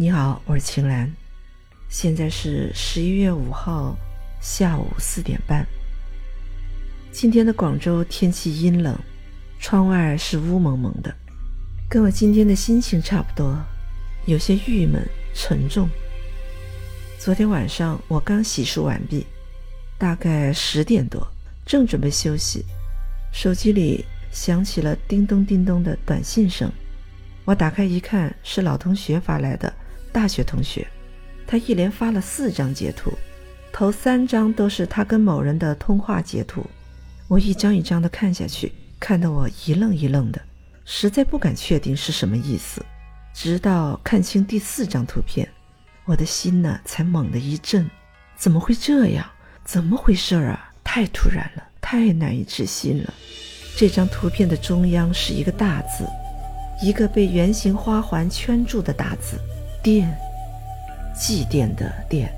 你好，我是晴岚，现在是十一月五号下午四点半。今天的广州天气阴冷，窗外是雾蒙蒙的，跟我今天的心情差不多，有些郁闷沉重。昨天晚上我刚洗漱完毕，大概十点多，正准备休息，手机里响起了叮咚叮咚的短信声。我打开一看，是老同学发来的。大学同学，他一连发了四张截图，头三张都是他跟某人的通话截图。我一张一张的看下去，看得我一愣一愣的，实在不敢确定是什么意思。直到看清第四张图片，我的心呢才猛地一震。怎么会这样？怎么回事啊？太突然了，太难以置信了。这张图片的中央是一个大字，一个被圆形花环圈住的大字。殿，祭奠的奠。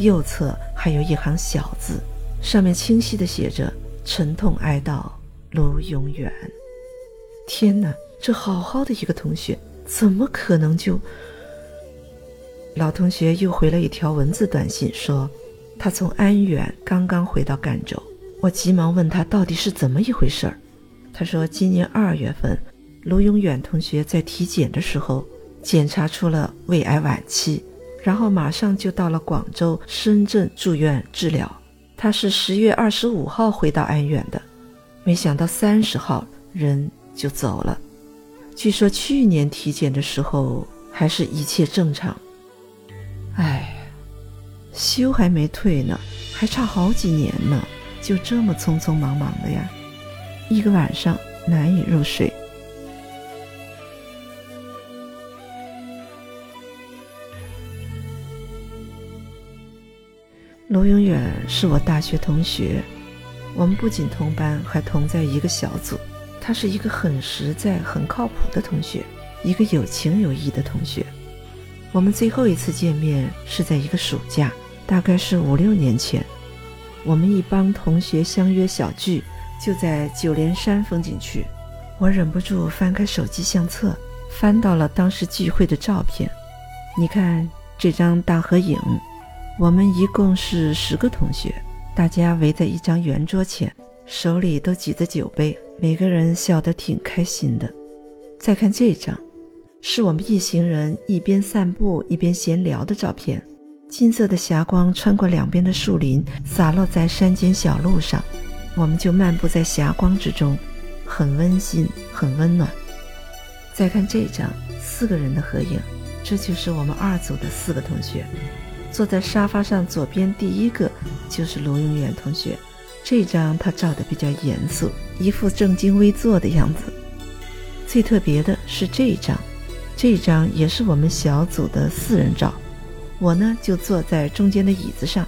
右侧还有一行小字，上面清晰的写着“沉痛哀悼，卢永远”。天哪，这好好的一个同学，怎么可能就……老同学又回了一条文字短信，说他从安远刚刚回到赣州。我急忙问他到底是怎么一回事儿。他说今年二月份，卢永远同学在体检的时候。检查出了胃癌晚期，然后马上就到了广州、深圳住院治疗。他是十月二十五号回到安远的，没想到三十号人就走了。据说去年体检的时候还是一切正常。哎，休还没退呢，还差好几年呢，就这么匆匆忙忙的呀，一个晚上难以入睡。卢永远是我大学同学，我们不仅同班，还同在一个小组。他是一个很实在、很靠谱的同学，一个有情有义的同学。我们最后一次见面是在一个暑假，大概是五六年前。我们一帮同学相约小聚，就在九连山风景区。我忍不住翻开手机相册，翻到了当时聚会的照片。你看这张大合影。我们一共是十个同学，大家围在一张圆桌前，手里都举着酒杯，每个人笑得挺开心的。再看这张，是我们一行人一边散步一边闲聊的照片。金色的霞光穿过两边的树林，洒落在山间小路上，我们就漫步在霞光之中，很温馨，很温暖。再看这张四个人的合影，这就是我们二组的四个同学。坐在沙发上左边第一个就是罗永远同学，这张他照的比较严肃，一副正襟危坐的样子。最特别的是这张，这张也是我们小组的四人照。我呢就坐在中间的椅子上，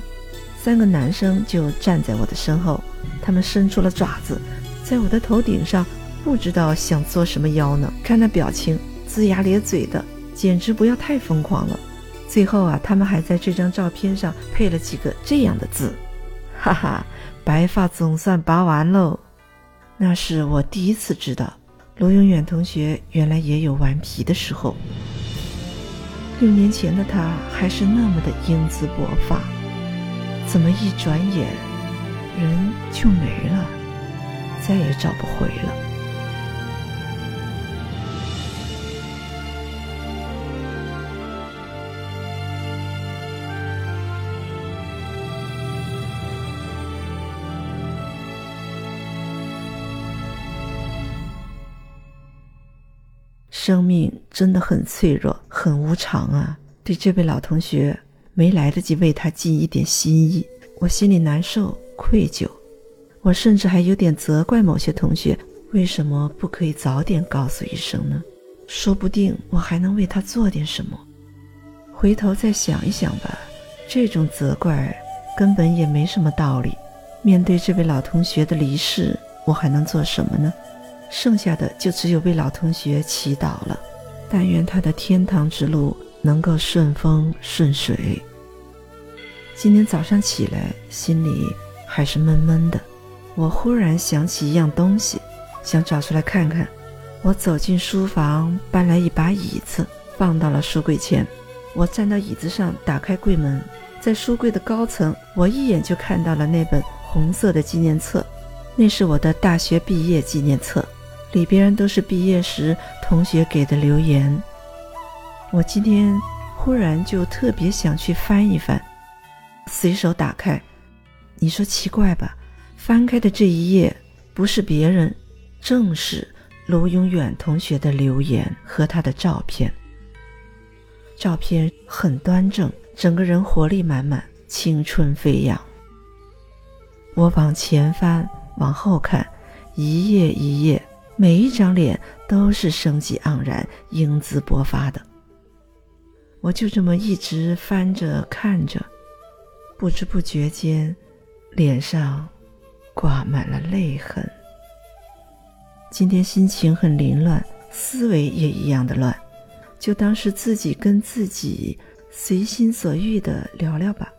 三个男生就站在我的身后，他们伸出了爪子，在我的头顶上，不知道想作什么妖呢。看那表情，龇牙咧嘴的，简直不要太疯狂了。最后啊，他们还在这张照片上配了几个这样的字，哈哈，白发总算拔完喽。那是我第一次知道，卢永远同学原来也有顽皮的时候。六年前的他还是那么的英姿勃发，怎么一转眼人就没了，再也找不回了。生命真的很脆弱，很无常啊！对这位老同学，没来得及为他尽一点心意，我心里难受、愧疚。我甚至还有点责怪某些同学，为什么不可以早点告诉一声呢？说不定我还能为他做点什么。回头再想一想吧，这种责怪根本也没什么道理。面对这位老同学的离世，我还能做什么呢？剩下的就只有为老同学祈祷了，但愿他的天堂之路能够顺风顺水。今天早上起来，心里还是闷闷的。我忽然想起一样东西，想找出来看看。我走进书房，搬来一把椅子，放到了书柜前。我站到椅子上，打开柜门，在书柜的高层，我一眼就看到了那本红色的纪念册，那是我的大学毕业纪念册，里边都是毕业时同学给的留言。我今天忽然就特别想去翻一翻，随手打开，你说奇怪吧？翻开的这一页不是别人，正是卢永远同学的留言和他的照片。照片很端正，整个人活力满满，青春飞扬。我往前翻，往后看，一页一页，每一张脸都是生机盎然、英姿勃发的。我就这么一直翻着看着，不知不觉间，脸上挂满了泪痕。今天心情很凌乱，思维也一样的乱。就当是自己跟自己随心所欲的聊聊吧。